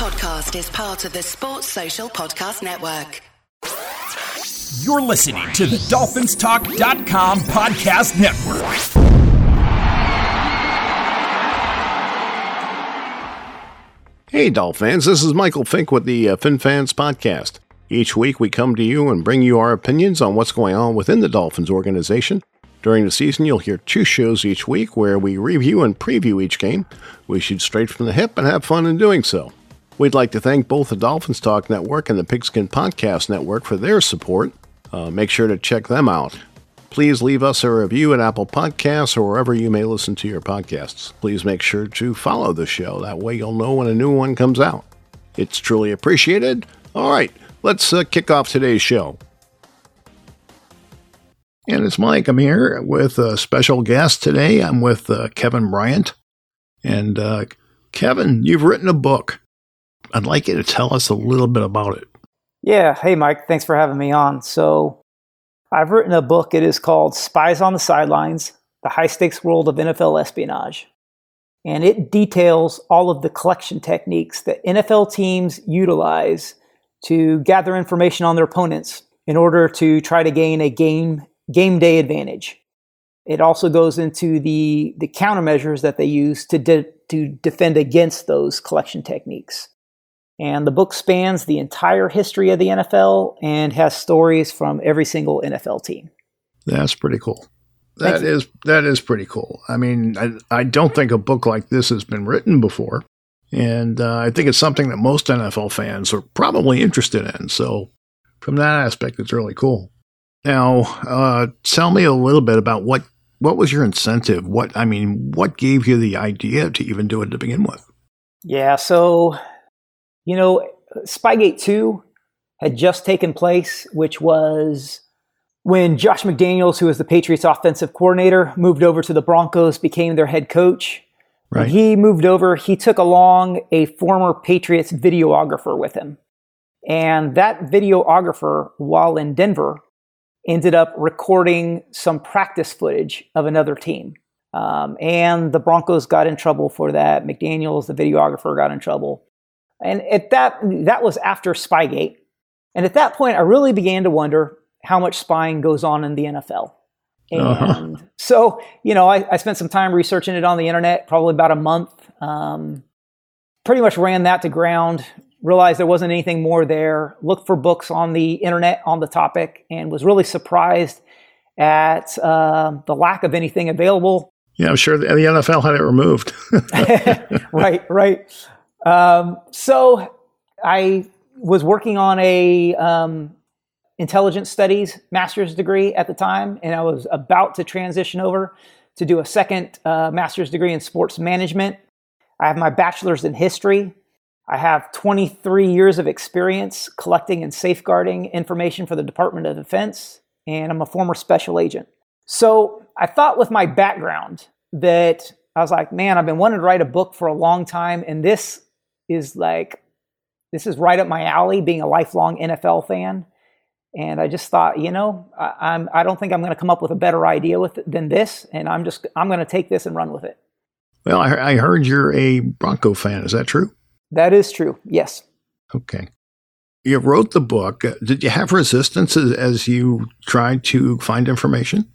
podcast is part of the Sports Social Podcast Network. You're listening to the DolphinsTalk.com podcast network. Hey, Dolphins, this is Michael Fink with the uh, FinFans Podcast. Each week we come to you and bring you our opinions on what's going on within the Dolphins organization. During the season, you'll hear two shows each week where we review and preview each game. We shoot straight from the hip and have fun in doing so. We'd like to thank both the Dolphins Talk Network and the Pigskin Podcast Network for their support. Uh, make sure to check them out. Please leave us a review at Apple Podcasts or wherever you may listen to your podcasts. Please make sure to follow the show. That way you'll know when a new one comes out. It's truly appreciated. All right, let's uh, kick off today's show. And it's Mike. I'm here with a special guest today. I'm with uh, Kevin Bryant. And uh, Kevin, you've written a book. I'd like you to tell us a little bit about it. Yeah. Hey, Mike. Thanks for having me on. So, I've written a book. It is called Spies on the Sidelines The High Stakes World of NFL Espionage. And it details all of the collection techniques that NFL teams utilize to gather information on their opponents in order to try to gain a game, game day advantage. It also goes into the, the countermeasures that they use to, de- to defend against those collection techniques. And the book spans the entire history of the NFL and has stories from every single NFL team. That's pretty cool. That is that is pretty cool. I mean, I, I don't think a book like this has been written before, and uh, I think it's something that most NFL fans are probably interested in. So, from that aspect, it's really cool. Now, uh, tell me a little bit about what what was your incentive? What I mean, what gave you the idea to even do it to begin with? Yeah, so you know, Spygate 2 had just taken place, which was when Josh McDaniels, who was the Patriots offensive coordinator, moved over to the Broncos, became their head coach. Right. When he moved over, he took along a former Patriots videographer with him. And that videographer, while in Denver, ended up recording some practice footage of another team. Um, and the Broncos got in trouble for that. McDaniels, the videographer, got in trouble. And at that, that was after Spygate. And at that point, I really began to wonder how much spying goes on in the NFL. Uh-huh. And uh-huh. so, you know, I, I, spent some time researching it on the internet, probably about a month. Um, pretty much ran that to ground, realized there wasn't anything more there, looked for books on the internet on the topic, and was really surprised at uh, the lack of anything available. Yeah, I'm sure the, the NFL had it removed. right, right. Um, so I was working on a um, intelligence studies master's degree at the time, and I was about to transition over to do a second uh, master's degree in sports management. I have my bachelor's in history. I have 23 years of experience collecting and safeguarding information for the Department of Defense, and I'm a former special agent. So I thought with my background that I was like, man, I've been wanting to write a book for a long time, and this is like, this is right up my alley, being a lifelong NFL fan. And I just thought, you know, I, I'm I don't think I'm going to come up with a better idea with it than this, and I'm just I'm going to take this and run with it. Well, I, I heard you're a Bronco fan. Is that true? That is true. Yes. Okay. You wrote the book. Did you have resistance as, as you tried to find information?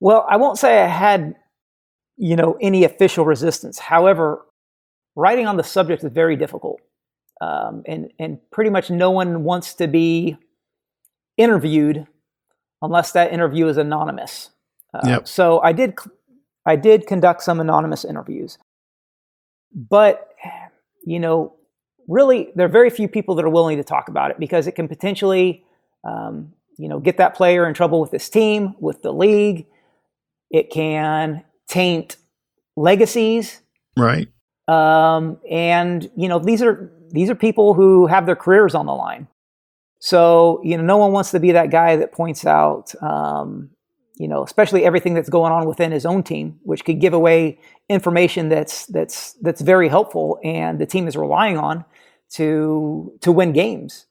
Well, I won't say I had, you know, any official resistance. However, writing on the subject is very difficult. Um, and, and pretty much no one wants to be interviewed unless that interview is anonymous. Uh, yep. So I did, I did conduct some anonymous interviews, but you know, really, there are very few people that are willing to talk about it because it can potentially, um, you know, get that player in trouble with this team, with the league. It can taint legacies. Right. Um, and you know, these are these are people who have their careers on the line. So you know, no one wants to be that guy that points out, um, you know, especially everything that's going on within his own team, which could give away information that's that's that's very helpful, and the team is relying on to to win games.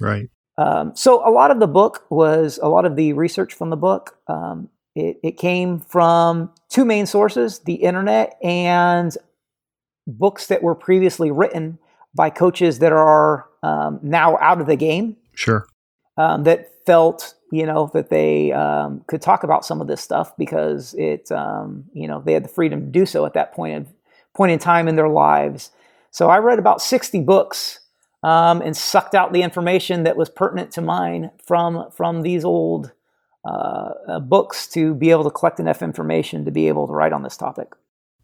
Right. Um, so a lot of the book was a lot of the research from the book. Um, it, it, came from two main sources: the internet and books that were previously written by coaches that are um, now out of the game. Sure. Um, that felt, you know, that they um, could talk about some of this stuff because it, um, you know, they had the freedom to do so at that point of point in time in their lives. So I read about 60 books um, and sucked out the information that was pertinent to mine from from these old uh, uh, books to be able to collect enough information to be able to write on this topic.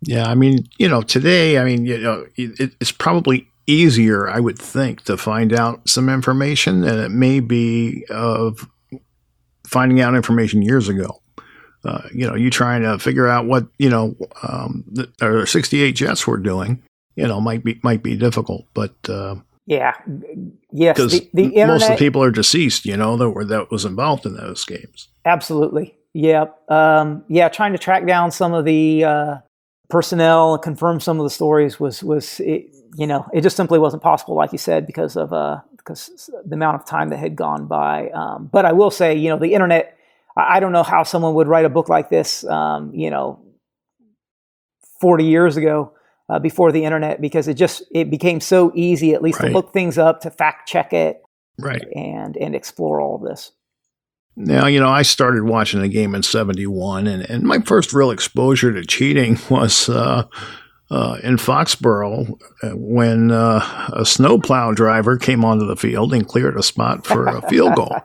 Yeah, I mean, you know, today, I mean, you know, it, it's probably easier, I would think, to find out some information than it may be of finding out information years ago. Uh, you know, you trying to figure out what you know um, the, 68 Jets were doing, you know, might be might be difficult, but uh, yeah, yes, because the, the internet, most of the people are deceased, you know, that were that was involved in those games. Absolutely, yeah, um, yeah. Trying to track down some of the uh, personnel and confirm some of the stories was was it, you know it just simply wasn't possible, like you said, because of uh, because the amount of time that had gone by. Um, but I will say, you know, the internet. I, I don't know how someone would write a book like this, um, you know, forty years ago uh, before the internet because it just it became so easy at least right. to look things up to fact check it right and and explore all of this now you know i started watching the game in 71 and, and my first real exposure to cheating was uh, uh, in Foxborough uh, when uh, a snowplow driver came onto the field and cleared a spot for a field goal.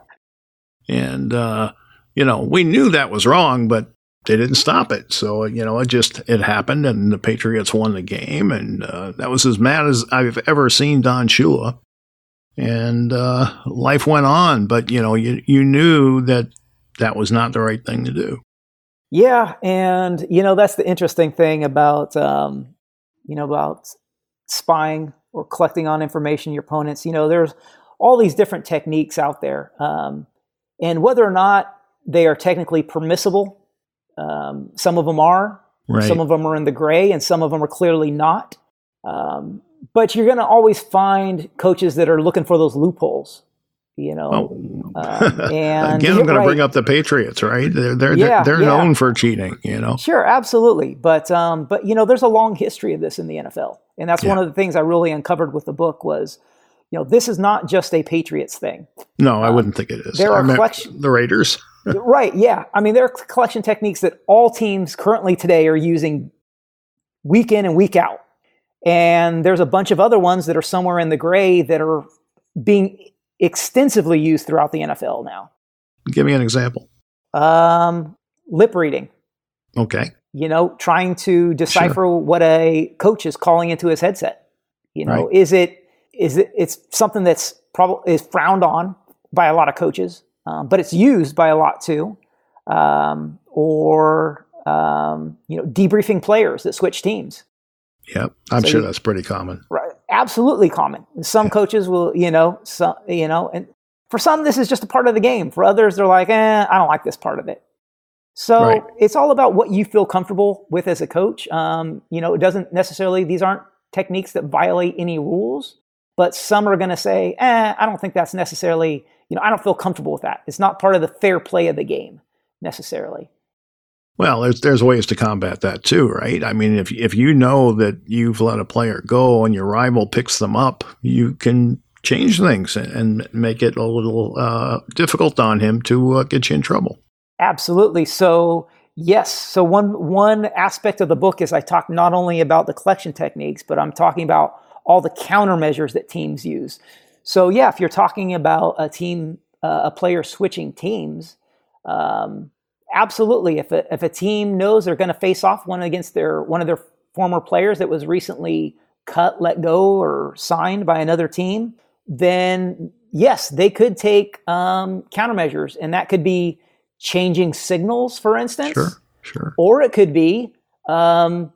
And, uh, you know, we knew that was wrong, but they didn't stop it. So you know, it just it happened, and the Patriots won the game, and uh, that was as mad as I've ever seen Don Shula. And uh, life went on, but you know, you you knew that that was not the right thing to do. Yeah, and you know that's the interesting thing about um, you know about spying or collecting on information your opponents. You know, there's all these different techniques out there, um, and whether or not they are technically permissible um, some of them are, right. some of them are in the gray, and some of them are clearly not. Um, but you're going to always find coaches that are looking for those loopholes. You know, oh. um, and again, I'm going right. to bring up the Patriots, right? They're they're yeah, they're, they're yeah. known for cheating. You know, sure, absolutely. But um, but you know, there's a long history of this in the NFL, and that's yeah. one of the things I really uncovered with the book was you know, this is not just a Patriots thing. No, I um, wouldn't think it is. There are collection, the Raiders. right. Yeah. I mean, there are collection techniques that all teams currently today are using week in and week out. And there's a bunch of other ones that are somewhere in the gray that are being extensively used throughout the NFL now. Give me an example. Um, lip reading. Okay. You know, trying to decipher sure. what a coach is calling into his headset. You know, right. is it is it, it's something that's probably is frowned on by a lot of coaches, um, but it's used by a lot too. Um, or um, you know, debriefing players that switch teams. Yeah, I'm so sure you, that's pretty common. Right, absolutely common. Some yeah. coaches will, you know, some, you know, and for some this is just a part of the game. For others, they're like, eh, I don't like this part of it. So right. it's all about what you feel comfortable with as a coach. Um, you know, it doesn't necessarily; these aren't techniques that violate any rules but some are going to say, eh, I don't think that's necessarily, you know, I don't feel comfortable with that. It's not part of the fair play of the game necessarily. Well, there's there's ways to combat that too, right? I mean, if if you know that you've let a player go and your rival picks them up, you can change things and make it a little uh, difficult on him to uh, get you in trouble. Absolutely. So yes, so one one aspect of the book is I talk not only about the collection techniques, but I'm talking about all the countermeasures that teams use. So yeah, if you're talking about a team, uh, a player switching teams, um, absolutely. If a, if a team knows they're going to face off one against their one of their former players that was recently cut, let go, or signed by another team, then yes, they could take um, countermeasures, and that could be changing signals, for instance. Sure, sure. Or it could be um,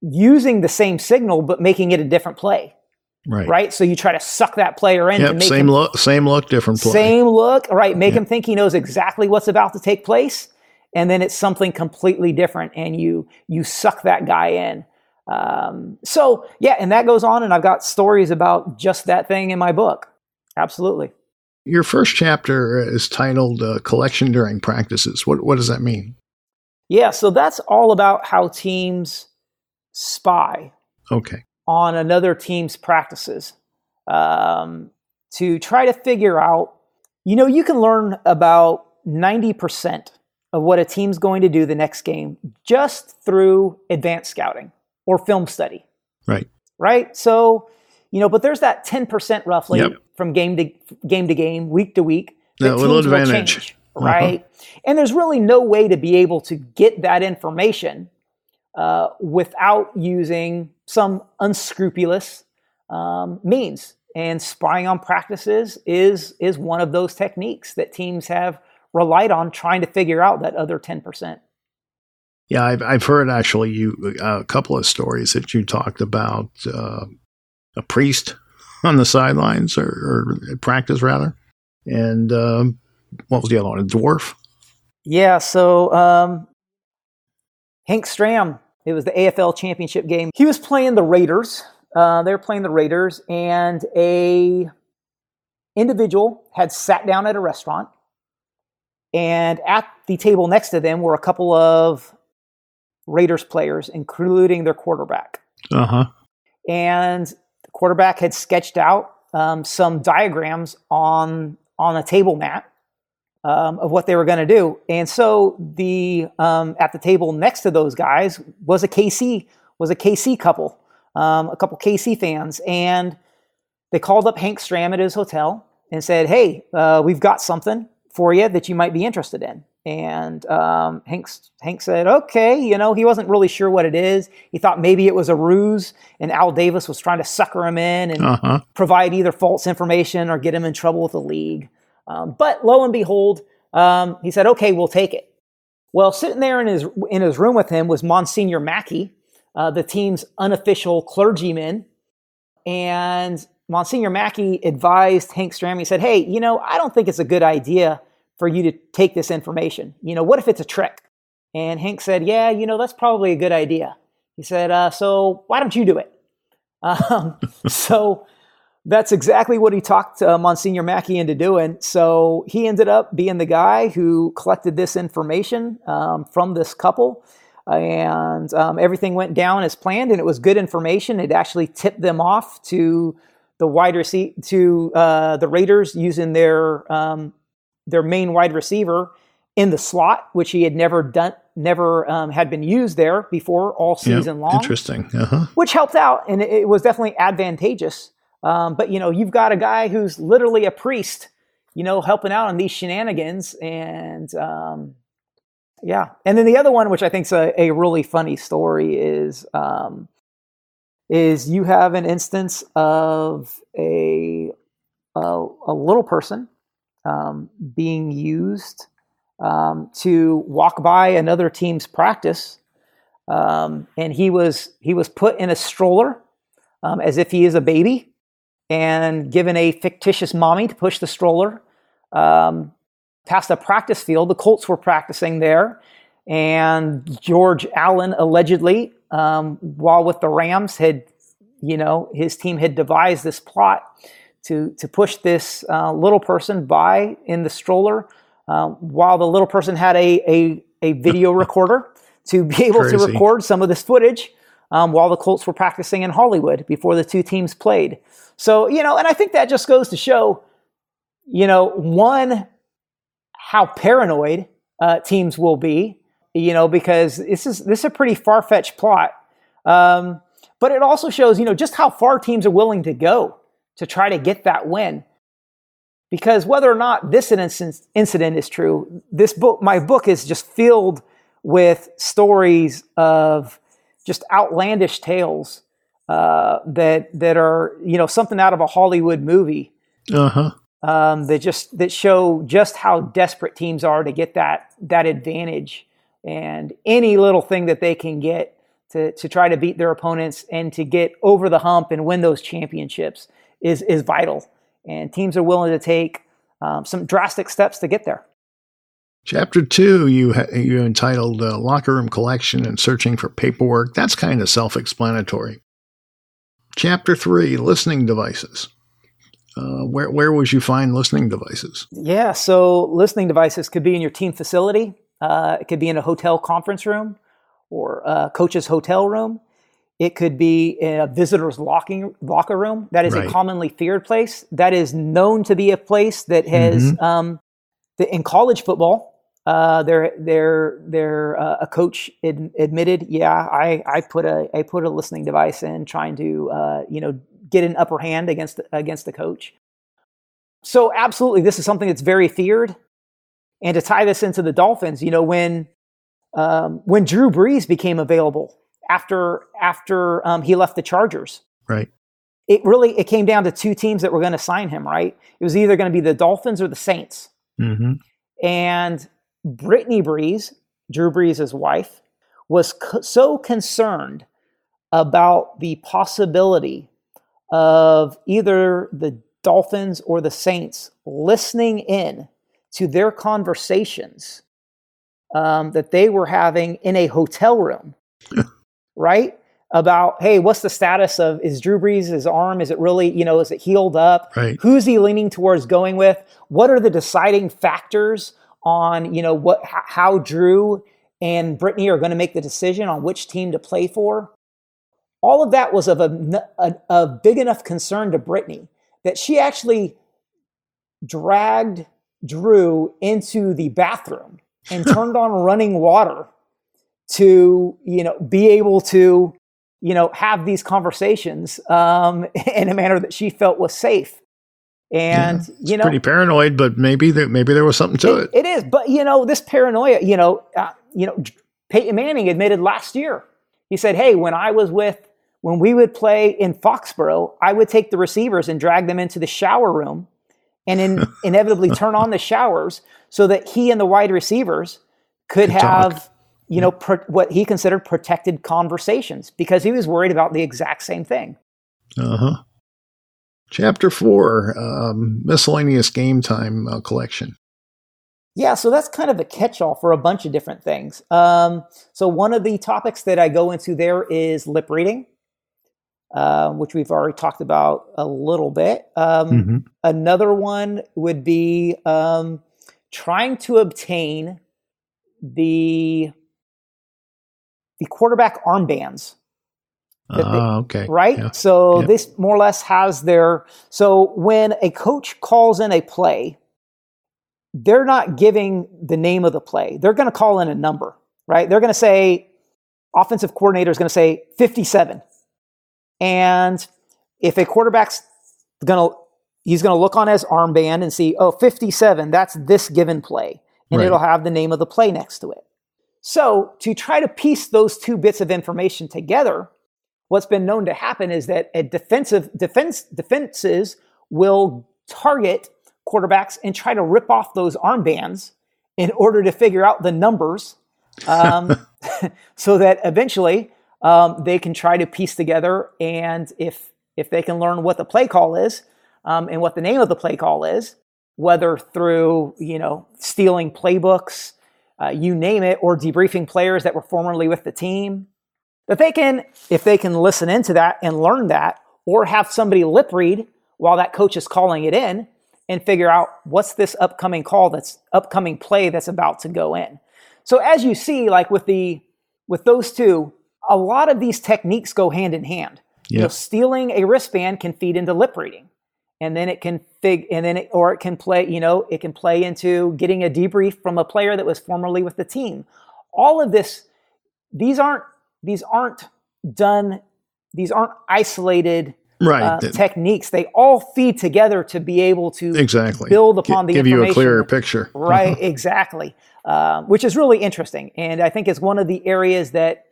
using the same signal but making it a different play. Right. Right. So you try to suck that player in yep, to make same him, look, same look, different play. Same look. Right. Make yep. him think he knows exactly what's about to take place, and then it's something completely different, and you you suck that guy in. Um, so yeah, and that goes on, and I've got stories about just that thing in my book. Absolutely. Your first chapter is titled uh, "Collection During Practices." What what does that mean? Yeah, so that's all about how teams spy. Okay. On another team's practices um, to try to figure out. You know, you can learn about 90% of what a team's going to do the next game just through advanced scouting or film study. Right. Right. So, you know, but there's that 10% roughly Yep. from game to game to game, week to week. that little advantage. change, Uh-huh. right? And there's really no way to be able to get that information uh, without using some unscrupulous um, means. And spying on practices is is one of those techniques that teams have relied on trying to figure out that other 10%. Yeah, I've I've heard actually you uh, a couple of stories that you talked about uh, a priest on the sidelines or, or practice rather, and um, what was the other one? A dwarf. Yeah, so um, Hank Stram, it was the AFL championship game. He was playing the Raiders. Uh, they were playing the Raiders, and a individual had sat down at a restaurant, and at the table next to them were a couple of Raiders players, including their quarterback. Uh huh. And the quarterback had sketched out um, some diagrams on on a table mat um, of what they were going to do. And so the um, at the table next to those guys was a KC was a KC couple, um, a couple KC fans, and they called up Hank Stram at his hotel and said, "Hey, uh, we've got something for you that you might be interested in." And um, Hank Hank said, "Okay." You know, he wasn't really sure what it is. He thought maybe it was a ruse, and Al Davis was trying to sucker him in and Uh huh. provide either false information or get him in trouble with the league. Um, but lo and behold, um, he said, "Okay, we'll take it." Well, sitting there in his in his room with him was Monsignor Mackey, uh, the team's unofficial clergyman, and Monsignor Mackey advised Hank Stram. He said, "Hey, you know, I don't think it's a good idea for you to take this information. You know, what if it's a trick?" And Hank said, "Yeah, you know, that's probably a good idea." He said, uh, "So why don't you do it?" Um, so that's exactly what he talked uh, Monsignor Mackey into doing. So he ended up being the guy who collected this information um, from this couple, and um, everything went down as planned. And it was good information. It actually tipped them off to the wide receiver to uh, the Raiders using their um, their main wide receiver in the slot, which he had never done, never um, had been used there before all season long Interesting. Uh huh. which helped out and it, it was definitely advantageous. Um, but you know, you've got a guy who's literally a priest, you know, helping out on these shenanigans, and um, yeah. And then the other one, which I think is a, a really funny story, is um, is you have an instance of a a, a little person um, being used um, to walk by another team's practice um, and he was he was put in a stroller as if he is a baby and given a fictitious mommy to push the stroller um, past a practice field. The Colts were practicing there, and George Allen allegedly, um, while with the Rams, had you know his team had devised this plot to to push this uh, little person by in the stroller, um, while the little person had a a, a video recorder to be able to record some of this footage um, while the Colts were practicing in Hollywood before the two teams played. So you know, and I think that just goes to show, you know, one how paranoid uh, teams will be, you know, because this is this is a pretty far fetched plot. Um, but it also shows, you know, just how far teams are willing to go to try to get that win. Because whether or not this incident, incident is true, this book, my book, is just filled with stories of just outlandish tales uh, that that are, you know, something out of a Hollywood movie Uh huh. um, that just that show just how desperate teams are to get that that advantage and any little thing that they can get to to try to beat their opponents and to get over the hump and win those championships is is vital. And teams are willing to take um, some drastic steps to get there. Chapter two, you ha- you entitled uh, "Locker Room Collection and Searching for Paperwork." That's kind of self-explanatory. Chapter three, listening devices. Uh, where where would you find listening devices? Yeah, so listening devices could be in your team facility. Uh, it could be in a hotel conference room or a coach's hotel room. It could be in a visitor's locking, locker room. That is Right. a commonly feared place. That is known to be a place that has, Mhm. um, the, in college football, uh, there, there, there, uh, a coach ad, admitted, yeah, I, I put a, I put a listening device in, trying to, uh, you know, get an upper hand against against the coach. So absolutely, this is something that's very feared. And to tie this into the Dolphins, you know, when um, when Drew Brees became available after after um, he left the Chargers, Right. it really it came down to two teams that were going to sign him. Right, it was either going to be the Dolphins or the Saints. Mm-hmm. And Brittany Brees, Drew Brees' wife, was co- so concerned about the possibility of either the Dolphins or the Saints listening in to their conversations um, that they were having in a hotel room, right? About, hey, what's the status of is Drew Brees' arm? Is it really, you know, is it healed up? Right. Who's he leaning towards going with? What are the deciding factors on, you know, what how Drew and Brittany are going to make the decision on which team to play for? All of that was of a, a- a big enough concern to Brittany that she actually dragged Drew into the bathroom and turned on running water to, you know, be able to, you know, have these conversations um, in a manner that she felt was safe. And you know, Pretty paranoid, but maybe there maybe there was something to it. it is, but you know, this paranoia, you know, uh, you know, Peyton Manning admitted last year. He said, "Hey, when I was with when we would play in Foxborough, I would take the receivers and drag them into the shower room and in, inevitably turn on the showers so that he and the wide receivers could Could talk. have, you know, pro- what he considered protected conversations because he was worried about the exact same thing." Uh huh. Chapter four, um, miscellaneous game time uh, collection. Yeah, so that's kind of a catch-all for a bunch of different things. Um, so one of the topics that I go into there is lip reading, uh, which we've already talked about a little bit. Um, Mhm. Another one would be um, trying to obtain the the quarterback armbands Ah, okay. right? Yeah. So Yeah. this more or less has their so when a coach calls in a play, they're not giving the name of the play. They're going to call in a number, right? They're going to say offensive coordinator is going to say 57. And if a quarterback's going to he's going to look on his armband and see, "Oh, 57, that's this given play." And Right. it'll have the name of the play next to it. So, to try to piece those two bits of information together, what's been known to happen is that a defensive defense defenses will target quarterbacks and try to rip off those armbands in order to figure out the numbers, um, so that eventually um, they can try to piece together. And if if they can learn what the play call is um, and what the name of the play call is, whether through you know stealing playbooks, uh, you name it, or debriefing players that were formerly with the team, that they can, if they can listen into that and learn that, or have somebody lip read while that coach is calling it in and figure out what's this upcoming call that's upcoming play that's about to go in. So as you see, like with the with those two, a lot of these techniques go hand in hand. You know, stealing a wristband can feed into lip reading. And then it can fig and then it, or it can play, you know, it can play into getting a debrief from a player that was formerly with the team. All of this, these aren't these aren't done, these aren't isolated Right. uh, techniques. They all feed together to be able to exactly. build upon the give you a clearer picture. Right, exactly. Uh, which is really interesting. And I think it's one of the areas that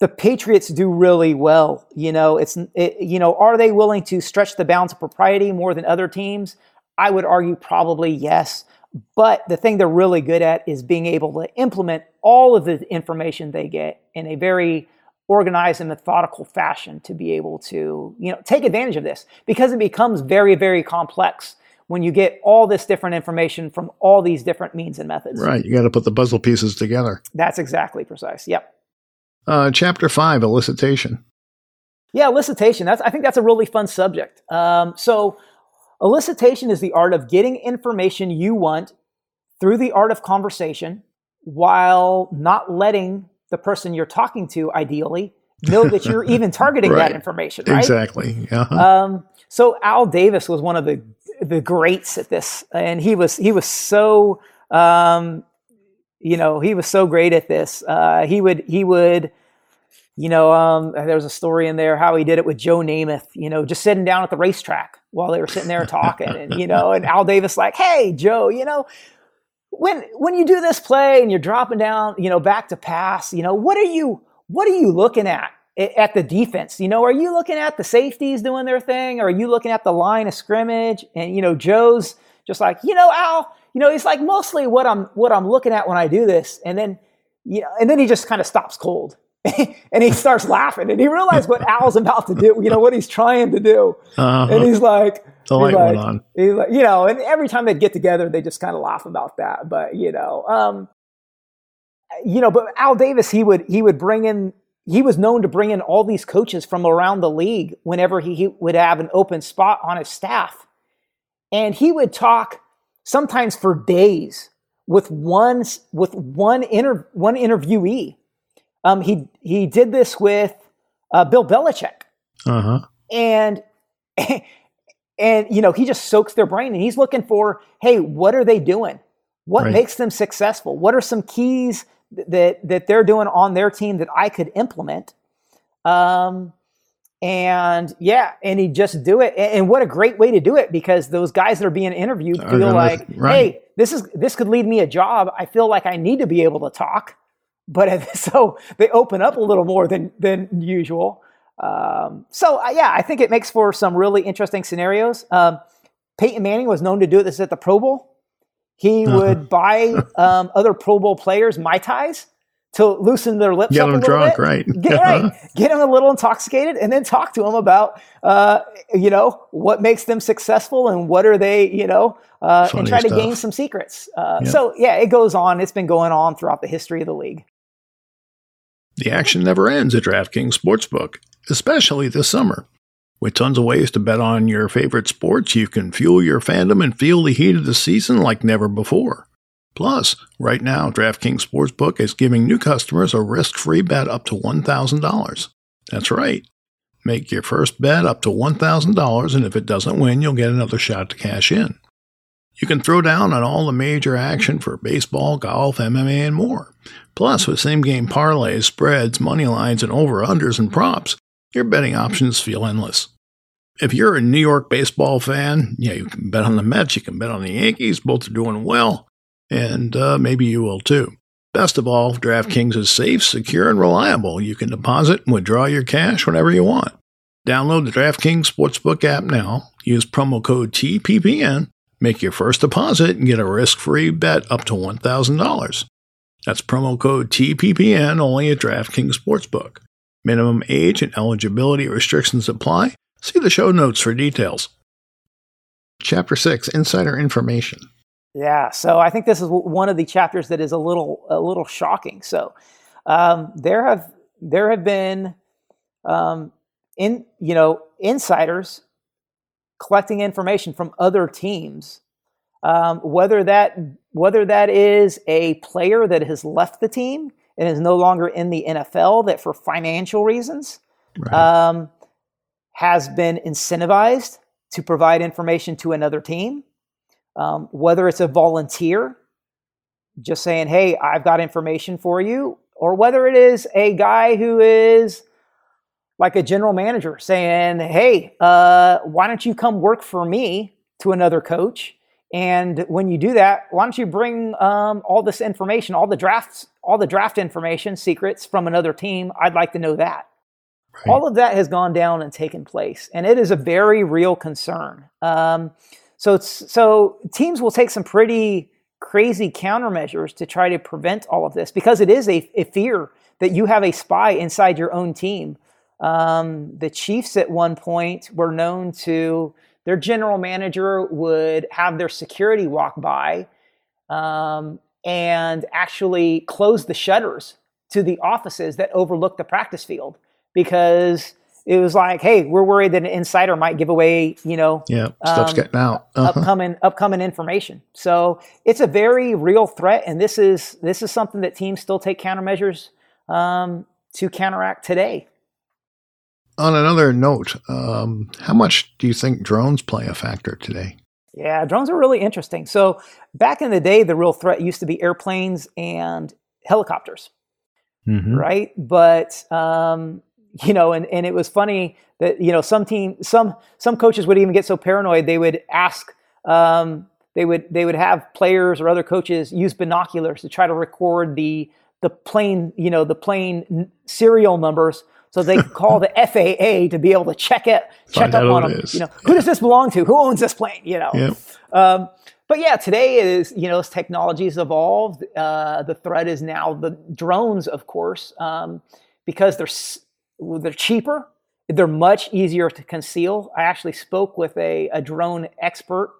the Patriots do really well. You know, it's, it, you know, are they willing to stretch the bounds of propriety more than other teams? I would argue probably yes. But the thing they're really good at is being able to implement all of the information they get in a very organized and methodical fashion to be able to, you know, take advantage of this because it becomes very, very complex when you get all this different information from all these different means and methods. Right. You got to put the puzzle pieces together. That's exactly precise. Yep. Uh, chapter five, elicitation. Yeah, elicitation. That's I think that's a really fun subject. Um, so, elicitation is the art of getting information you want through the art of conversation, while not letting the person you're talking to, ideally, know that you're even targeting Right. that information, right? Exactly. Uh-huh. Um, so Al Davis was one of the the greats at this, and he was he was so um, you know he was so great at this. Uh, he would he would you know um, there was a story in there how he did it with Joe Namath. You know, just sitting down at the racetrack while they were sitting there talking, and you know, and Al Davis like, hey Joe, you know. When when you do this play and you're dropping down, you know, back to pass, you know, what are you what are you looking at at the defense? You know, are you looking at the safeties doing their thing? Or are you looking at the line of scrimmage? And you know, Joe's just like, you know, Al, you know, he's like mostly what I'm what I'm looking at when I do this. And then, you know, and then he just kind of stops cold. and he starts laughing and he realized what Al's about to do, you know, what he's trying to do. Uh-huh. And he's like, The light like, went on. He's like, you know, and every time they'd get together, they just kind of laugh about that. But you know, um, you know, but Al Davis, he would he would bring in. He was known to bring in all these coaches from around the league whenever he, he would have an open spot on his staff, and he would talk sometimes for days with one with one inter, one interviewee. Um, he he did this with uh, Bill Belichick. Uh-huh. and and you know he just soaks their brain and he's looking for hey what are they doing? What Right. makes them successful? What are some keys that that they're doing on their team that i could implement? Um and yeah and he just do it. And, and what a great way to do it because those guys that are being interviewed feel like right. hey this is this could lead me a job. I feel like i need to be able to talk but so they open up a little more than than usual um, so uh, yeah, I think it makes for some really interesting scenarios. Um, Peyton Manning was known to do this at the Pro Bowl. He Uh-huh. would buy um, other Pro Bowl players mai tais to loosen their lips Get up a little drunk, bit. right. Get right, get them a little intoxicated, and then talk to them about, uh, you know, what makes them successful and what are they, you know, uh, and try to gain some secrets. Uh, Yep. So yeah, it goes on. It's been going on throughout the history of the league. The action never ends at DraftKings Sportsbook, especially this summer. With tons of ways to bet on your favorite sports, you can fuel your fandom and feel the heat of the season like never before. Plus, right now, DraftKings Sportsbook is giving new customers a risk free bet up to $1,000. That's right. Make your first bet up to $1,000, and if it doesn't win, you'll get another shot to cash in. You can throw down on all the major action for baseball, golf, MMA, and more. Plus, with same game parlays, spreads, money lines, and over unders and props, your betting options feel endless. If you're a New York baseball fan, yeah, you can bet on the Mets, you can bet on the Yankees, both are doing well, and uh, maybe you will too. Best of all, DraftKings is safe, secure, and reliable. You can deposit and withdraw your cash whenever you want. Download the DraftKings Sportsbook app now, use promo code TPPN, make your first deposit, and get a risk free bet up to $1,000. That's promo code TPPN only at DraftKings Sportsbook. Minimum age and eligibility restrictions apply. See the show notes for details. Chapter 6 Insider Information. Yeah, so I think this is one of the chapters that is a little a little shocking. So um, there have there have been um, in you know insiders collecting information from other teams, um, whether that whether that is a player that has left the team and is no longer in the NFL that for financial reasons Right. um, has been incentivized to provide information to another team, um, whether it's a volunteer just saying, Hey, I've got information for you, or whether it is a guy who is like a general manager saying, Hey, uh, why don't you come work for me to another coach? And when you do that, why don't you bring um, all this information, all the drafts, all the draft information, secrets from another team? I'd like to know that. Right. All of that has gone down and taken place, and it is a very real concern. Um, so, it's, so teams will take some pretty crazy countermeasures to try to prevent all of this because it is a, a fear that you have a spy inside your own team. Um, the Chiefs at one point were known to their general manager would have their security walk by um, and actually close the shutters to the offices that overlook the practice field because it was like, hey, we're worried that an insider might give away, you know, yeah, stuff's um, getting out. Uh-huh. upcoming upcoming information. So it's a very real threat, and this is this is something that teams still take countermeasures um, to counteract today. On another note, um, how much do you think drones play a factor today? Yeah, drones are really interesting. So back in the day, the real threat used to be airplanes and helicopters, mm-hmm. right? But um, you know, and, and it was funny that you know some team, some some coaches would even get so paranoid they would ask, um, they would they would have players or other coaches use binoculars to try to record the the plane, you know, the plane serial numbers so they call the FAA to be able to check it, check up on them. You know, who does this belong to? Who owns this plane? You know. Yep. Um, but yeah, today is you know as technology has evolved, uh, the threat is now the drones, of course, um, because they're they're cheaper, they're much easier to conceal. I actually spoke with a, a drone expert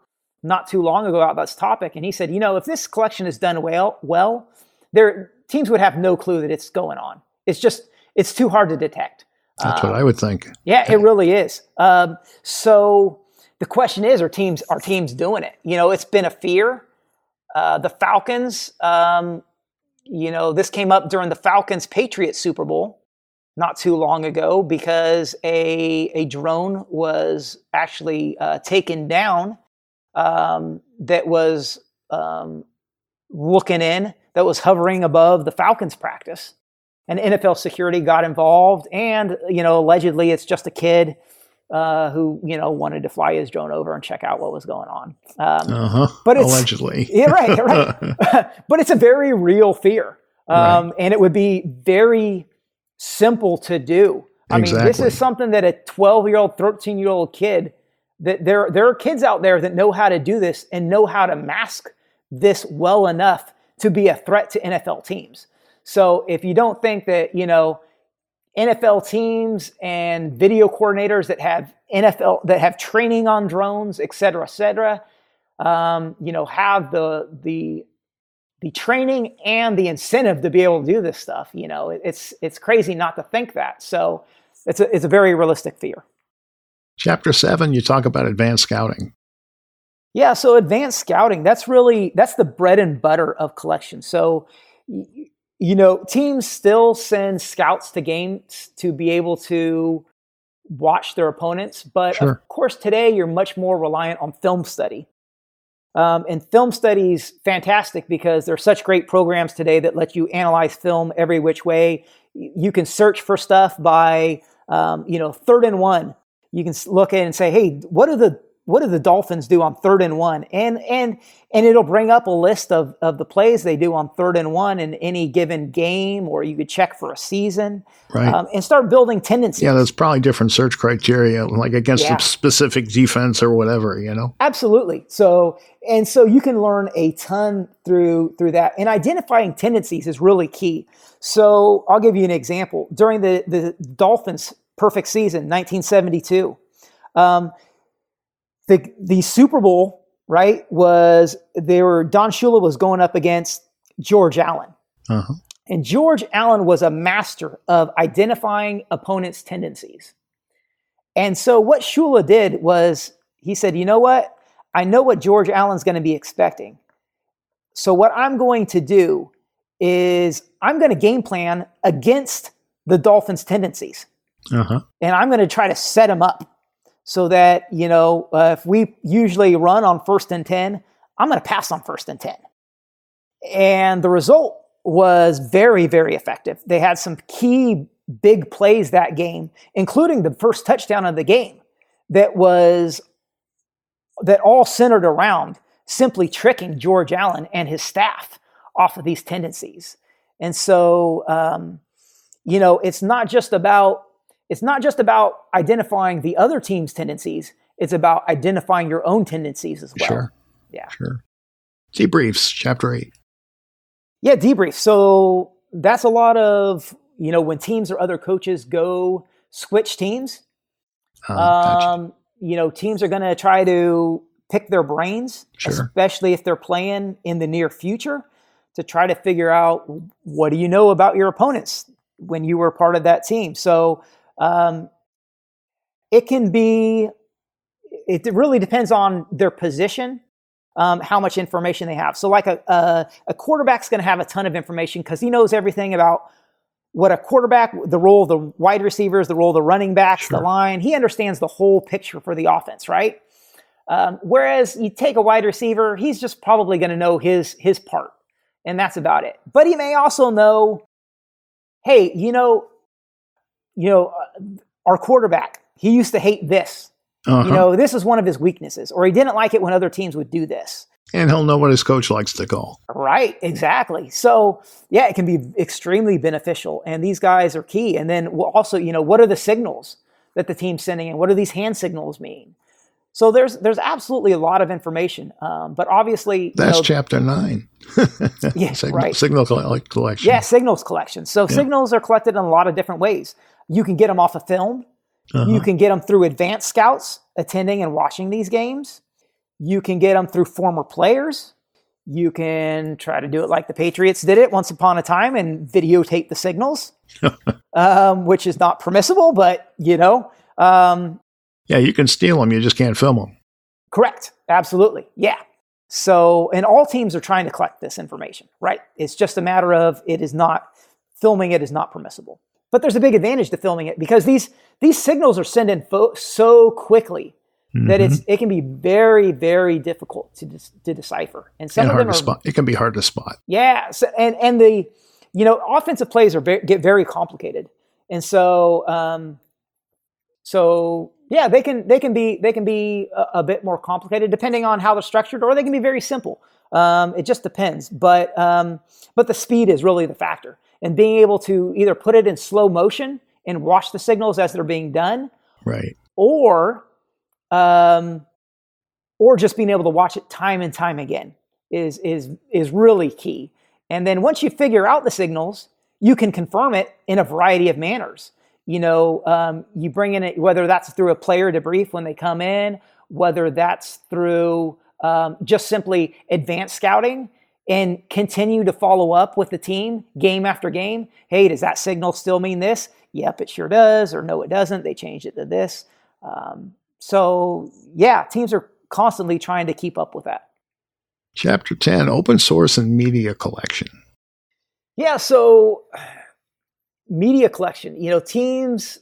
not too long ago about this topic, and he said, you know, if this collection is done well, well, their teams would have no clue that it's going on. It's just it's too hard to detect. That's um, what I would think. Yeah, it really is. Um, so the question is, are teams are teams doing it? You know, it's been a fear. Uh, the Falcons, um, you know, this came up during the Falcons Patriots Super Bowl not too long ago because a a drone was actually uh, taken down um, that was um, looking in that was hovering above the Falcons practice and NFL security got involved. And, you know, allegedly it's just a kid uh, who, you know, wanted to fly his drone over and check out what was going on. Um, uh-huh. But it's, allegedly. yeah, right, right. but it's a very real fear. Um, right. And it would be very simple to do. I exactly. mean, this is something that a 12 year old, 13 year old kid, that there, there are kids out there that know how to do this and know how to mask this well enough to be a threat to NFL teams. So if you don't think that, you know, NFL teams and video coordinators that have NFL that have training on drones, et cetera, et cetera, um, you know, have the the the training and the incentive to be able to do this stuff. You know, it's it's crazy not to think that. So it's a it's a very realistic fear. Chapter seven, you talk about advanced scouting. Yeah, so advanced scouting, that's really that's the bread and butter of collection. So you know, teams still send scouts to games to be able to watch their opponents, but sure. of course today you're much more reliant on film study. Um, and film studies fantastic because there are such great programs today that let you analyze film every which way. You can search for stuff by, um, you know, third and one. You can look in and say, hey, what are the what do the Dolphins do on third and one? And and and it'll bring up a list of, of the plays they do on third and one in any given game, or you could check for a season, right? Um, and start building tendencies. Yeah, there's probably different search criteria, like against yeah. a specific defense or whatever, you know. Absolutely. So and so you can learn a ton through through that, and identifying tendencies is really key. So I'll give you an example. During the the Dolphins' perfect season, 1972. Um, the the Super Bowl, right, was they were Don Shula was going up against George Allen. Uh-huh. And George Allen was a master of identifying opponents' tendencies. And so what Shula did was he said, "You know what? I know what George Allen's going to be expecting. So what I'm going to do is I'm going to game plan against the Dolphins' tendencies. Uh-huh. And I'm going to try to set him up so that, you know, uh, if we usually run on first and 10, I'm going to pass on first and 10. And the result was very, very effective. They had some key big plays that game, including the first touchdown of the game that was that all centered around simply tricking George Allen and his staff off of these tendencies. And so, um, you know, it's not just about it's not just about identifying the other team's tendencies, it's about identifying your own tendencies as well. Sure. Yeah. Sure. Debriefs, chapter eight. Yeah, debrief. So that's a lot of, you know, when teams or other coaches go switch teams, um, gotcha. you know, teams are going to try to pick their brains, sure. especially if they're playing in the near future, to try to figure out what do you know about your opponents when you were part of that team. So um, it can be, it really depends on their position, um, how much information they have. So, like a, a, a quarterback's going to have a ton of information because he knows everything about what a quarterback, the role of the wide receivers, the role of the running backs, Sure. the line. He understands the whole picture for the offense, right? Um, whereas you take a wide receiver, he's just probably going to know his his part, and that's about it. But he may also know, hey, you know, you know, uh, our quarterback, he used to hate this. Uh-huh. You know, this is one of his weaknesses, or he didn't like it when other teams would do this. and he'll know what his coach likes to call. Right, exactly. So, yeah, it can be extremely beneficial. And these guys are key. And then also, you know, what are the signals that the team's sending and what do these hand signals mean? So there's there's absolutely a lot of information. Um, but obviously, That's know, chapter nine. Yeah, signal, right. signal collection. yeah, signals collection. So signals are collected in a lot of different ways. You can get them off of film. Uh-huh. You can get them through advanced scouts attending and watching these games. You can get them through former players. You can try to do it like the Patriots did it once upon a time and videotape the signals, um, which is not permissible, but you know, um, Yeah, you can steal them. You just can't film them. Correct. Absolutely. Yeah. So, and all teams are trying to collect this information, right? It's just a matter of it is not filming it is not permissible. But there's a big advantage to filming it because these these signals are sent in fo- so quickly that it's it can be very very difficult to dis- to decipher. And some And of hard them to are spot. It can be hard to spot. yeah, so, and and the you know offensive plays are very, get very complicated, and so um, so yeah, they can they can be they can be a, a bit more complicated depending on how they're structured, or they can be very simple. Um, it just depends, but um, but the speed is really the factor, and being able to either put it in slow motion and watch the signals as they're being done, Right. or um, or just being able to watch it time and time again is is is really key. And then once you figure out the signals, you can confirm it in a variety of manners. You know, um, you bring in it whether that's through a player debrief when they come in, whether that's through um, just simply advanced scouting and continue to follow up with the team game after game. Hey, does that signal still mean this? Yep, it sure does. Or no, it doesn't. They changed it to this. Um, so, yeah, teams are constantly trying to keep up with that. Chapter 10 Open Source and Media Collection. Yeah, so media collection, you know, teams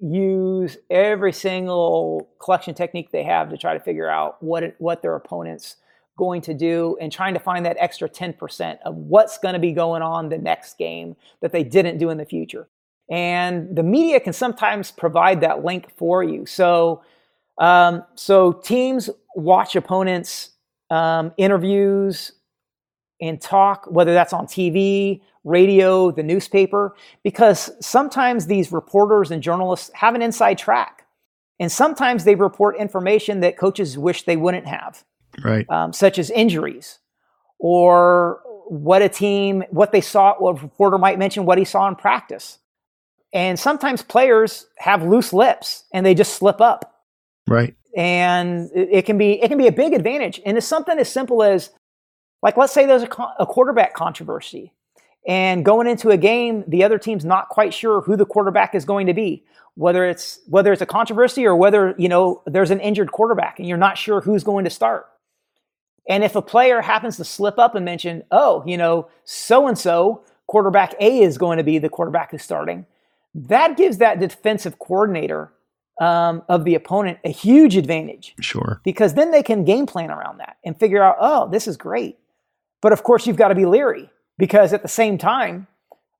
use every single collection technique they have to try to figure out what it, what their opponents going to do and trying to find that extra 10% of what's going to be going on the next game that they didn't do in the future. And the media can sometimes provide that link for you. So um, so teams watch opponents um, interviews and talk, whether that's on TV, radio, the newspaper, because sometimes these reporters and journalists have an inside track. And sometimes they report information that coaches wish they wouldn't have, Right. um, such as injuries or what a team, what they saw, what a reporter might mention what he saw in practice. And sometimes players have loose lips and they just slip up Right. and it can be it can be a big advantage. And it's something as simple as, like, let's say there's a, a quarterback controversy, and going into a game, the other team's not quite sure who the quarterback is going to be, whether it's whether it's a controversy or whether you know there's an injured quarterback, and you're not sure who's going to start. And if a player happens to slip up and mention, oh, you know, so and so quarterback A is going to be the quarterback who's starting, that gives that defensive coordinator um, of the opponent a huge advantage Sure. because then they can game plan around that and figure out, oh, this is great. But of course, you've got to be leery because at the same time,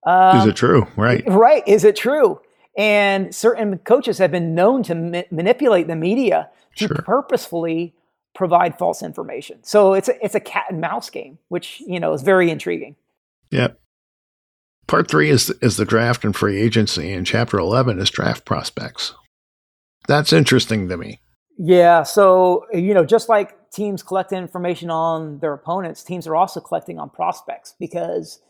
Is it true? Right. right, is it true? And certain coaches have been known to ma- manipulate the media to Sure. purposefully provide false information. So it's a, it's a cat and mouse game, which you know is very intriguing. Yeah. Part three is is the draft and free agency, and chapter eleven is draft prospects. That's interesting to me. Yeah, so you know, just like teams collect information on their opponents, teams are also collecting on prospects because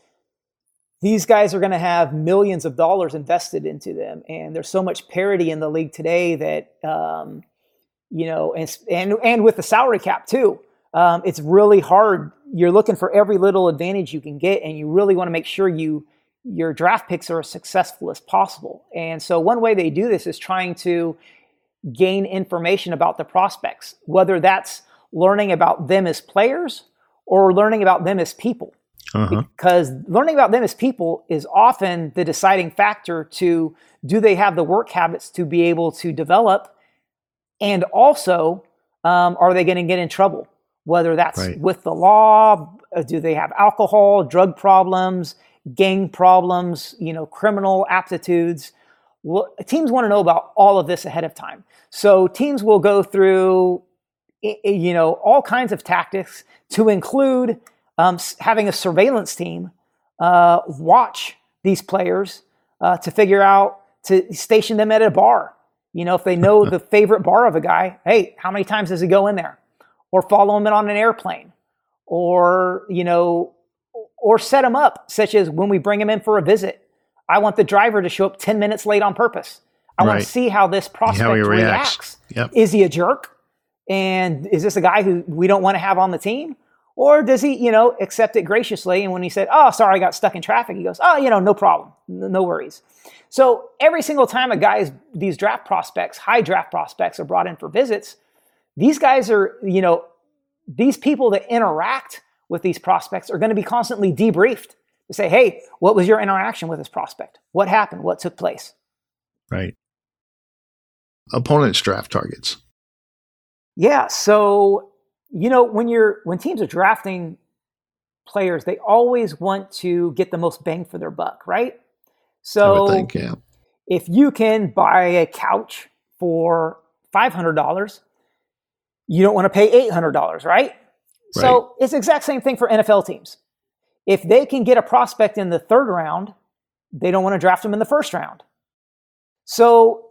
these guys are going to have millions of dollars invested into them, and there's so much parity in the league today that um, you know, and and and with the salary cap too, um, it's really hard. You're looking for every little advantage you can get, and you really want to make sure you your draft picks are as successful as possible. And so, one way they do this is trying to gain information about the prospects, whether that's learning about them as players or learning about them as people. Uh-huh. because learning about them as people is often the deciding factor to do they have the work habits to be able to develop and also um, are they going to get in trouble whether that's Right. with the law uh, do they have alcohol drug problems gang problems you know criminal aptitudes well, teams want to know about all of this ahead of time so teams will go through you know all kinds of tactics to include um, having a surveillance team uh, watch these players uh, to figure out to station them at a bar. You know, if they know the favorite bar of a guy, hey, how many times does he go in there? Or follow him in on an airplane, or you know, or set him up, such as when we bring him in for a visit. I want the driver to show up ten minutes late on purpose. I want to see how this prospect he reacts. reacts. Yep. Is he a jerk? And is this a guy who we don't want to have on the team? Or does he, you know, accept it graciously? And when he said, "Oh, sorry, I got stuck in traffic," he goes, "Oh, you know, no problem, no worries." So every single time a guy's these draft prospects, high draft prospects, are brought in for visits, these guys are, you know, these people that interact with these prospects are going to be constantly debriefed to say, "Hey, what was your interaction with this prospect? What happened? What took place?" Right. Opponents draft targets. Yeah. So, you know, when you're when teams are drafting players, they always want to get the most bang for their buck, right? So think, yeah. if you can buy a couch for five hundred dollars, you don't want to pay eight hundred dollars, right? So it's the exact same thing for NFL teams. If they can get a prospect in the third round, they don't want to draft them in the first round. So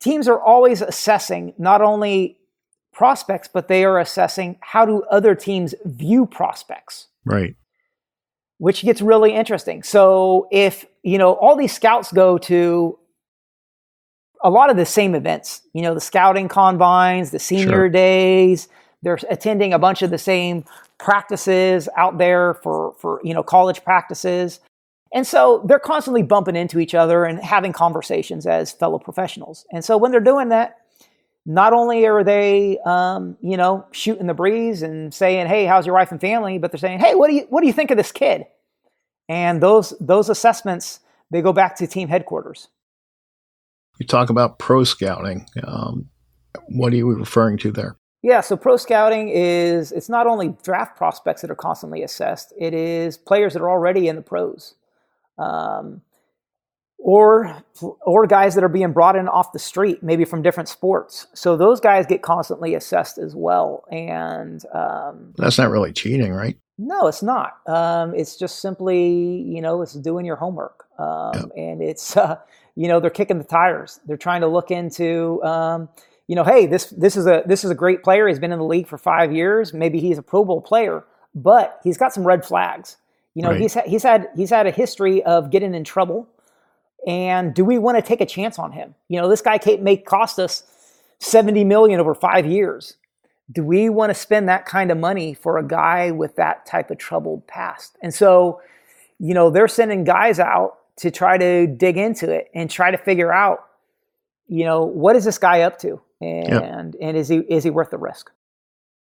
teams are always assessing not only prospects, but they are assessing how do other teams view prospects Right. which gets really interesting. So if, you know, all these scouts go to a lot of the same events, you know, the scouting combines, the senior Sure. days, they're attending a bunch of the same practices out there for for, you know, college practices. And so they're constantly bumping into each other and having conversations as fellow professionals. And so when they're doing that, not only are they, um, you know, shooting the breeze and saying, "Hey, how's your wife and family?" but they're saying, "Hey, what do you what do you think of this kid?" And those those assessments they go back to team headquarters. You talk about pro scouting. Um, what are you referring to there? Yeah, so pro scouting is it's not only draft prospects that are constantly assessed; it is players that are already in the pros, um, or or guys that are being brought in off the street, maybe from different sports. So those guys get constantly assessed as well. And um, That's not really cheating, right? No, it's not. Um, it's just simply you know it's doing your homework, um, Yep. and it's uh, you know they're kicking the tires. They're trying to look into. Um, you know, hey, this this is a this is a great player. He's been in the league for five years. Maybe he's a Pro Bowl player, but he's got some red flags. You know, Right. he's ha- he's had he's had a history of getting in trouble. And do we want to take a chance on him? You know, this guy may cost us seventy million over five years. Do we want to spend that kind of money for a guy with that type of troubled past? And so, you know, they're sending guys out to try to dig into it and try to figure out, you know, what is this guy up to, and and is he is he worth the risk?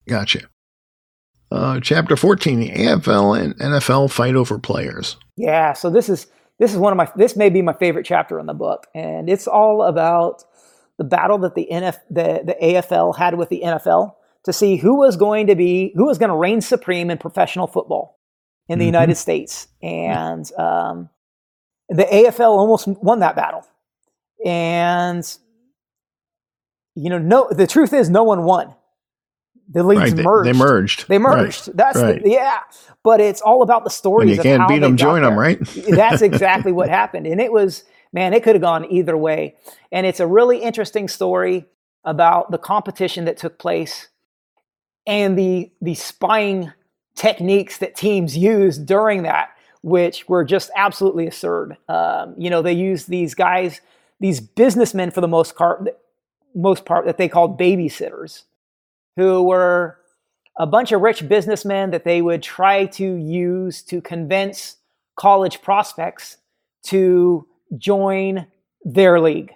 Gotcha. Uh, chapter 14 the AFL and NFL fight over players. Yeah, so this is this is one of my this may be my favorite chapter in the book, and it's all about the battle that the NF the, the AFL had with the NFL to see who was going to be who was going to reign supreme in professional football in the Mhm. United States, and um, the AFL almost won that battle, and you know, no, the truth is no one won. The leagues Right. They, merged. they merged. They Right. merged. That's right. the, yeah. But it's all about the stories. When you can't beat them, join them, right? That's exactly what happened, and it was man. It could have gone either way, and it's a really interesting story about the competition that took place and the the spying techniques that teams used during that, which were just absolutely absurd. Um, you know, they used these guys, these businessmen for the most part, most part that they called babysitters, who were a bunch of rich businessmen that they would try to use to convince college prospects to join their league,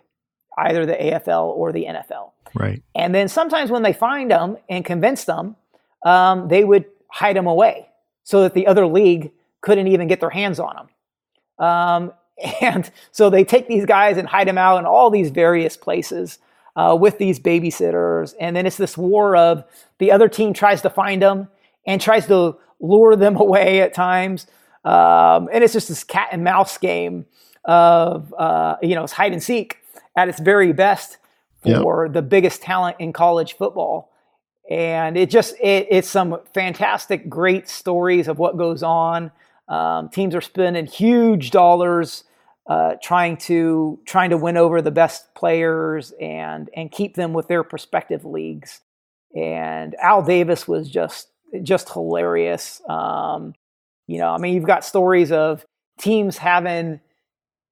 either the AFL or the NFL. Right. And then sometimes when they find them and convince them, um, they would hide them away. so that the other league couldn't even get their hands on them. Um, and so they take these guys and hide them out in all these various places uh, with these babysitters. And then it's this war of the other team tries to find them and tries to lure them away at times. Um, and it's just this cat and mouse game of, uh, you know, it's hide and seek at its very best for yep. the biggest talent in college football. And it just, it, it's some fantastic, great stories of what goes on. Um, teams are spending huge dollars uh, trying to trying to win over the best players and and keep them with their prospective leagues. And Al Davis was just just hilarious. Um, you know, I mean, you've got stories of teams having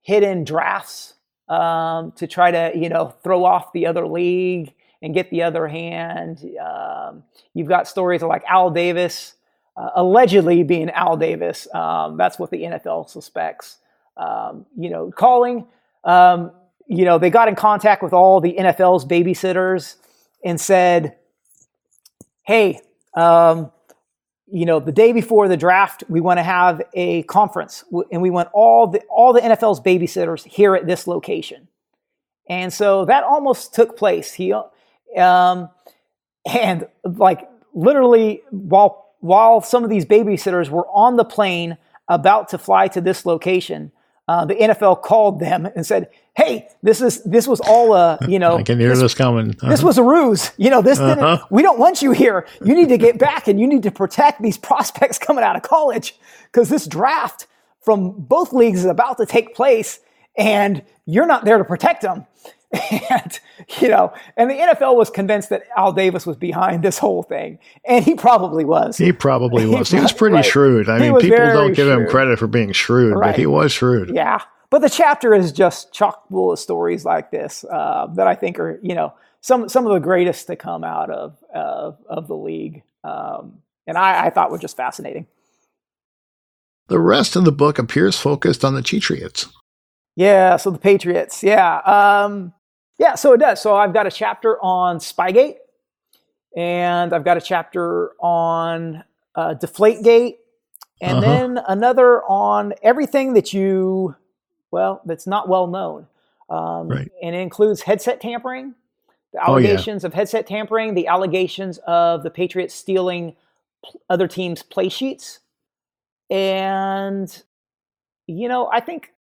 hidden drafts um, to try to you know throw off the other league and get the other hand. Um, you've got stories like Al Davis uh, allegedly being Al Davis. Um, that's what the NFL suspects um, you know, calling. Um, you know, they got in contact with all the NFL's babysitters and said, "Hey, um, you know, the day before the draft, we want to have a conference, and we want all the all the NFL's babysitters here at this location." And so that almost took place. He, um, and like literally, while while some of these babysitters were on the plane about to fly to this location, uh, the NFL called them and said, "Hey, this is this was all a you know. I can hear this, this coming. Uh-huh. This was a ruse. You know, this uh-huh. didn't. We don't want you here. You need to get back and you need to protect these prospects coming out of college because this draft from both leagues is about to take place, and you're not there to protect them." And, you know, and the NFL was convinced that Al Davis was behind this whole thing. And he probably was. He probably was. He, he was pretty right. shrewd. I he mean, people don't give shrewd. him credit for being shrewd, right. but he was shrewd. Yeah. But the chapter is just chock full of stories like this uh, that I think are, you know, some some of the greatest to come out of of, of the league. Um, and I, I thought were just fascinating. The rest of the book appears focused on the Cheatriots. Yeah, so the Patriots. Yeah. Um, yeah, so it does. So I've got a chapter on Spygate, and I've got a chapter on uh, Deflategate, and uh-huh. then another on everything that you, well, that's not well known. Um, right. And it includes headset tampering, the allegations oh, yeah. of headset tampering, the allegations of the Patriots stealing other teams' play sheets. And, you know, I think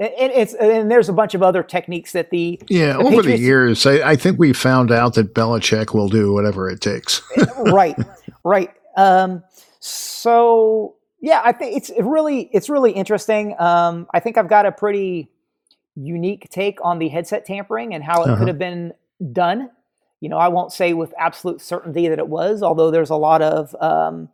and it's and there's a bunch of other techniques that the yeah the over Patriots, the years I, I, think we found out that Belichick will do whatever it takes. right, right. Um, so yeah, I think it's really it's really interesting. Um, I think I've got a pretty unique take on the headset tampering and how it uh-huh. could have been done. You know, I won't say with absolute certainty that it was, although there's a lot of um,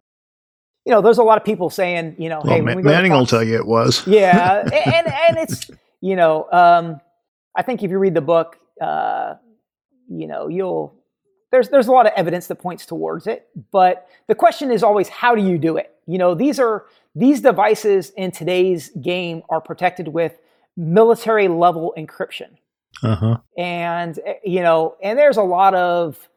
you know, there's a lot of people saying, you know, well, hey, Ma- Manning will tell you it was. yeah, and, and, and it's you know, um, I think if you read the book, uh, you know, you'll there's there's a lot of evidence that points towards it, but the question is always how do you do it? You know, these are these devices in today's game are protected with military level encryption. Uh-huh. And eh, you know, and there's a lot of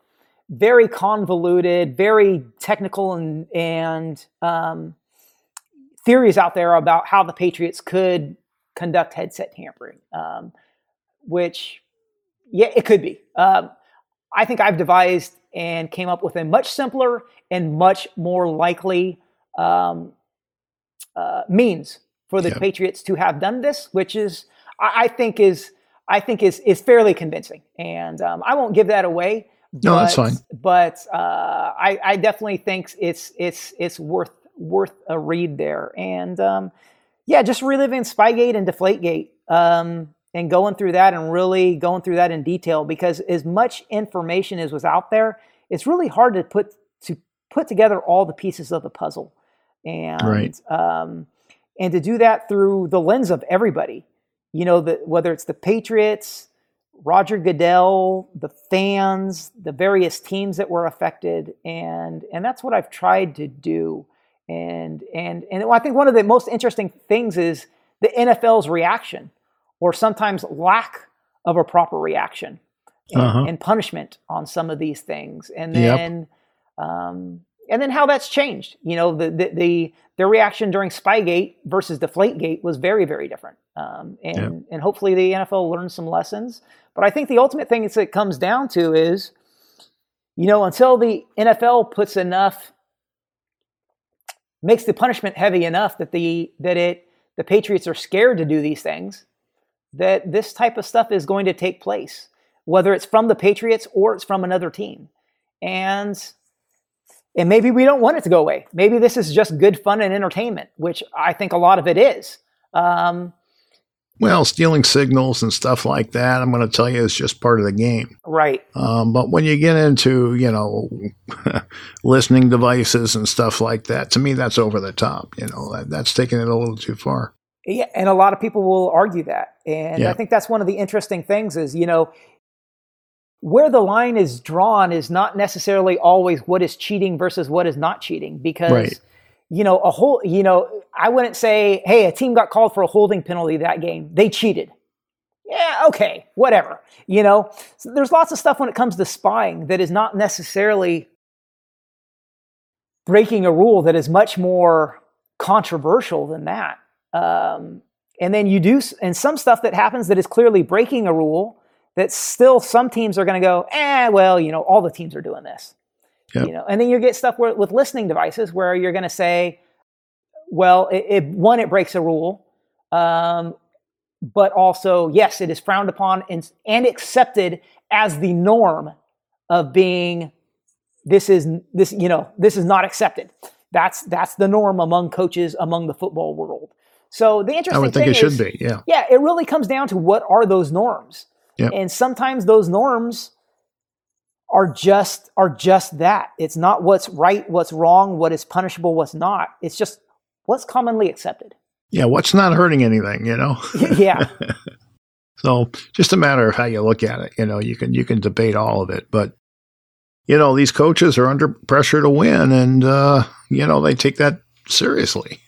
very convoluted, very technical, and and um, theories out there about how the Patriots could conduct headset tampering, um, which yeah, it could be. Um, I think I've devised and came up with a much simpler and much more likely um, uh, means for the Patriots to have done this, which is I, I, think is I think is is fairly convincing, and um, I won't give that away. No, but, that's fine. But uh, I, I, definitely think it's it's it's worth worth a read there. And um, yeah, just reliving Spygate and Deflategate um, and going through that and really going through that in detail because as much information as was out there, it's really hard to put to put together all the pieces of the puzzle. And right. um, and to do that through the lens of everybody, you know, the, whether it's the Patriots, Roger Goodell, the fans, the various teams that were affected, and and that's what I've tried to do. And and and I think one of the most interesting things is the NFL's reaction, or sometimes lack of a proper reaction and, uh-huh. and punishment on some of these things. And then, yep. um, and then how that's changed. You know, the the, the their reaction during Spygate versus Deflategate was very very different. Um, and yeah. and hopefully the NFL learns some lessons. But I think the ultimate thing it comes down to is, you know, until the NFL puts enough makes the punishment heavy enough that the that it the Patriots are scared to do these things, that this type of stuff is going to take place, whether it's from the Patriots or it's from another team. And and maybe we don't want it to go away. Maybe this is just good fun and entertainment, which I think a lot of it is. Um, well, stealing signals and stuff like that, I'm going to tell you, is just part of the game. Right. Um, but when you get into, you know, listening devices and stuff like that, to me, that's over the top. You know, that, that's taking it a little too far. Yeah, and a lot of people will argue that, and yeah. I think that's one of the interesting things is, you know, where the line is drawn is not necessarily always what is cheating versus what is not cheating, because. Right you know, a whole, you know, I wouldn't say, hey, a team got called for a holding penalty that game. They cheated. Yeah, okay, whatever. You know, so there's lots of stuff when it comes to spying that is not necessarily breaking a rule that is much more controversial than that. Um, and then you do, and some stuff that happens that is clearly breaking a rule that still some teams are going to go, eh, well, you know, all the teams are doing this. Yep. You know, and then you get stuff where, with listening devices where you're going to say, well, it, it, one, it breaks a rule, um, but also, yes, it is frowned upon and, and accepted as the norm of being. This is this, you know, this is not accepted. That's that's the norm among coaches among the football world. So the interesting I would think it is, should be, yeah, yeah. It really comes down to what are those norms, yep. and sometimes those norms are just are just that. It's not what's right, what's wrong, what is punishable, what's not. It's just what's commonly accepted. Yeah, what's not hurting anything, you know? yeah. so just a matter of how you look at it. You know, you can you can debate all of it, but you know these coaches are under pressure to win, and uh, you know they take that seriously.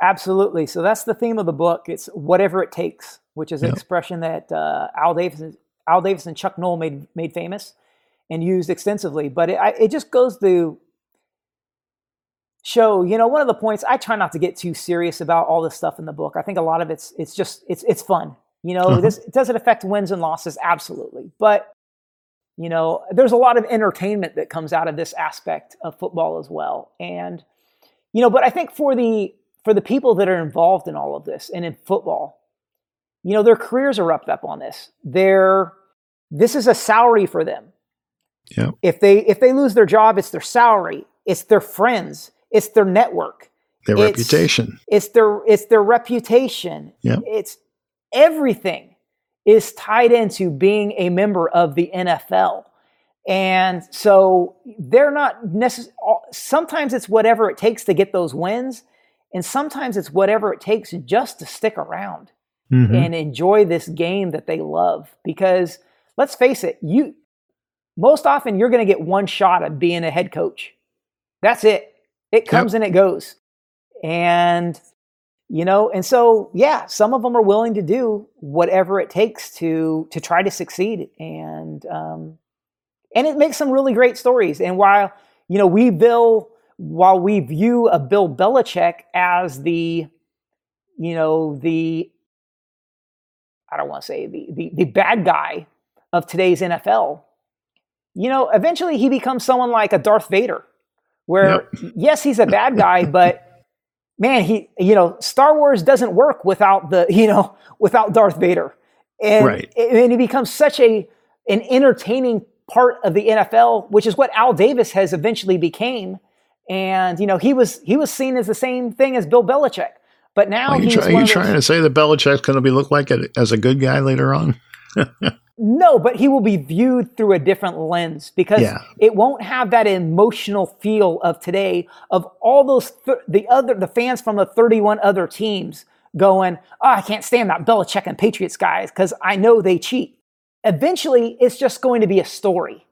Absolutely. So that's the theme of the book. It's whatever it takes, which is an yep. expression that uh, Al Davis, Al Davis and Chuck Noll made made famous and used extensively. But it, it just goes to show, you know, one of the points I try not to get too serious about all this stuff in the book. I think a lot of it's it's just it's it's fun. You know, uh-huh. this does it affect wins and losses? Absolutely. But you know, there's a lot of entertainment that comes out of this aspect of football as well. And you know, but I think for the for the people that are involved in all of this and in football, you know, their careers are wrapped up on this. They're this is a salary for them. Yeah. If they if they lose their job, it's their salary, it's their friends, it's their network, their it's, reputation. It's their it's their reputation. Yeah. It's everything is tied into being a member of the NFL. And so they're not necessarily, sometimes it's whatever it takes to get those wins. And sometimes it's whatever it takes just to stick around mm-hmm. and enjoy this game that they love. Because let's face it, you, most often you're going to get one shot at being a head coach. That's it. It comes yep. and it goes. And you know, and so yeah, some of them are willing to do whatever it takes to to try to succeed and um and it makes some really great stories. And while you know, we Bill while we view a Bill Belichick as the you know, the I don't want to say the, the the bad guy of today's NFL, you know, eventually he becomes someone like a Darth Vader, where yep. yes, he's a bad guy, but man, he, you know, Star Wars doesn't work without the, you know, without Darth Vader, and right. and he becomes such a an entertaining part of the NFL, which is what Al Davis has eventually became. And you know, he was he was seen as the same thing as Bill Belichick, but now are you, try, are you trying to say that Belichick's going to be look like a, as a good guy later on? No, but he will be viewed through a different lens because yeah. it won't have that emotional feel of today of all those th- the other the fans from the 31 other teams going, "Oh, I can't stand that Belichick and Patriots guys because I know they cheat." Eventually, it's just going to be a story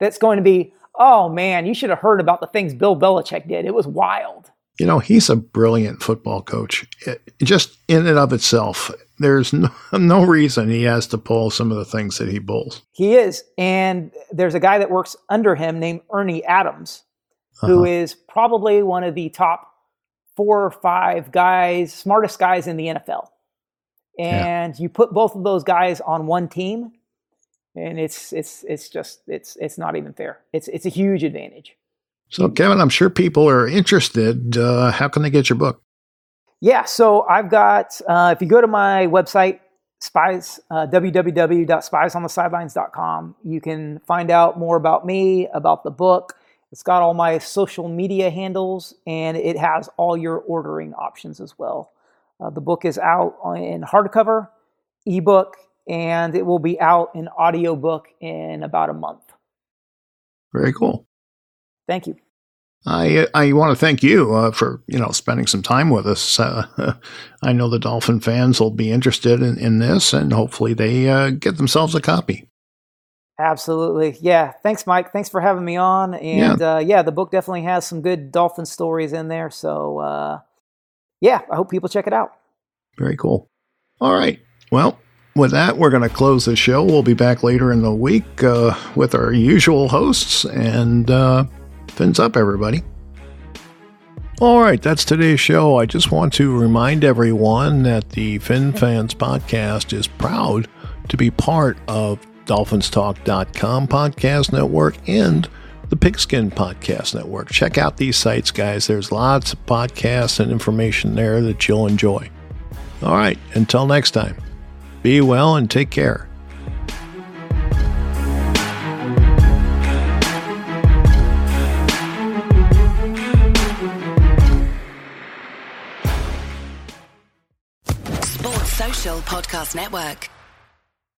that's going to be, "Oh man, you should have heard about the things Bill Belichick did. It was wild." You know, he's a brilliant football coach. It, just in and of itself, there's no, no reason he has to pull some of the things that he pulls. He is. And there's a guy that works under him named Ernie Adams. uh-huh. who is probably one of the top four or five guys, smartest guys in the NFL. And yeah. you put both of those guys on one team, and it's it's it's just it's it's not even fair. It's it's a huge advantage. So, Kevin, I'm sure people are interested. Uh, how can they get your book? Yeah, so I've got. Uh, if you go to my website, spies uh, www.spiesonthesidelines.com, you can find out more about me, about the book. It's got all my social media handles, and it has all your ordering options as well. Uh, the book is out in hardcover, ebook, and it will be out in audiobook in about a month. Very cool. Thank you. I I want to thank you uh, for you know spending some time with us. Uh, I know the Dolphin fans will be interested in, in this, and hopefully they uh, get themselves a copy. Absolutely, yeah. Thanks, Mike. Thanks for having me on. And yeah, uh, yeah the book definitely has some good Dolphin stories in there. So uh, yeah, I hope people check it out. Very cool. All right. Well, with that, we're going to close the show. We'll be back later in the week uh, with our usual hosts. And uh, fins up, everybody. All right, that's today's show. I just want to remind everyone that the Fin Fans podcast is proud to be part of DolphinsTalk.com podcast network and the Pigskin Podcast Network. Check out these sites, guys. There's lots of podcasts and information there that you'll enjoy. All right, until next time, be well and take care. Sports Social Podcast Network.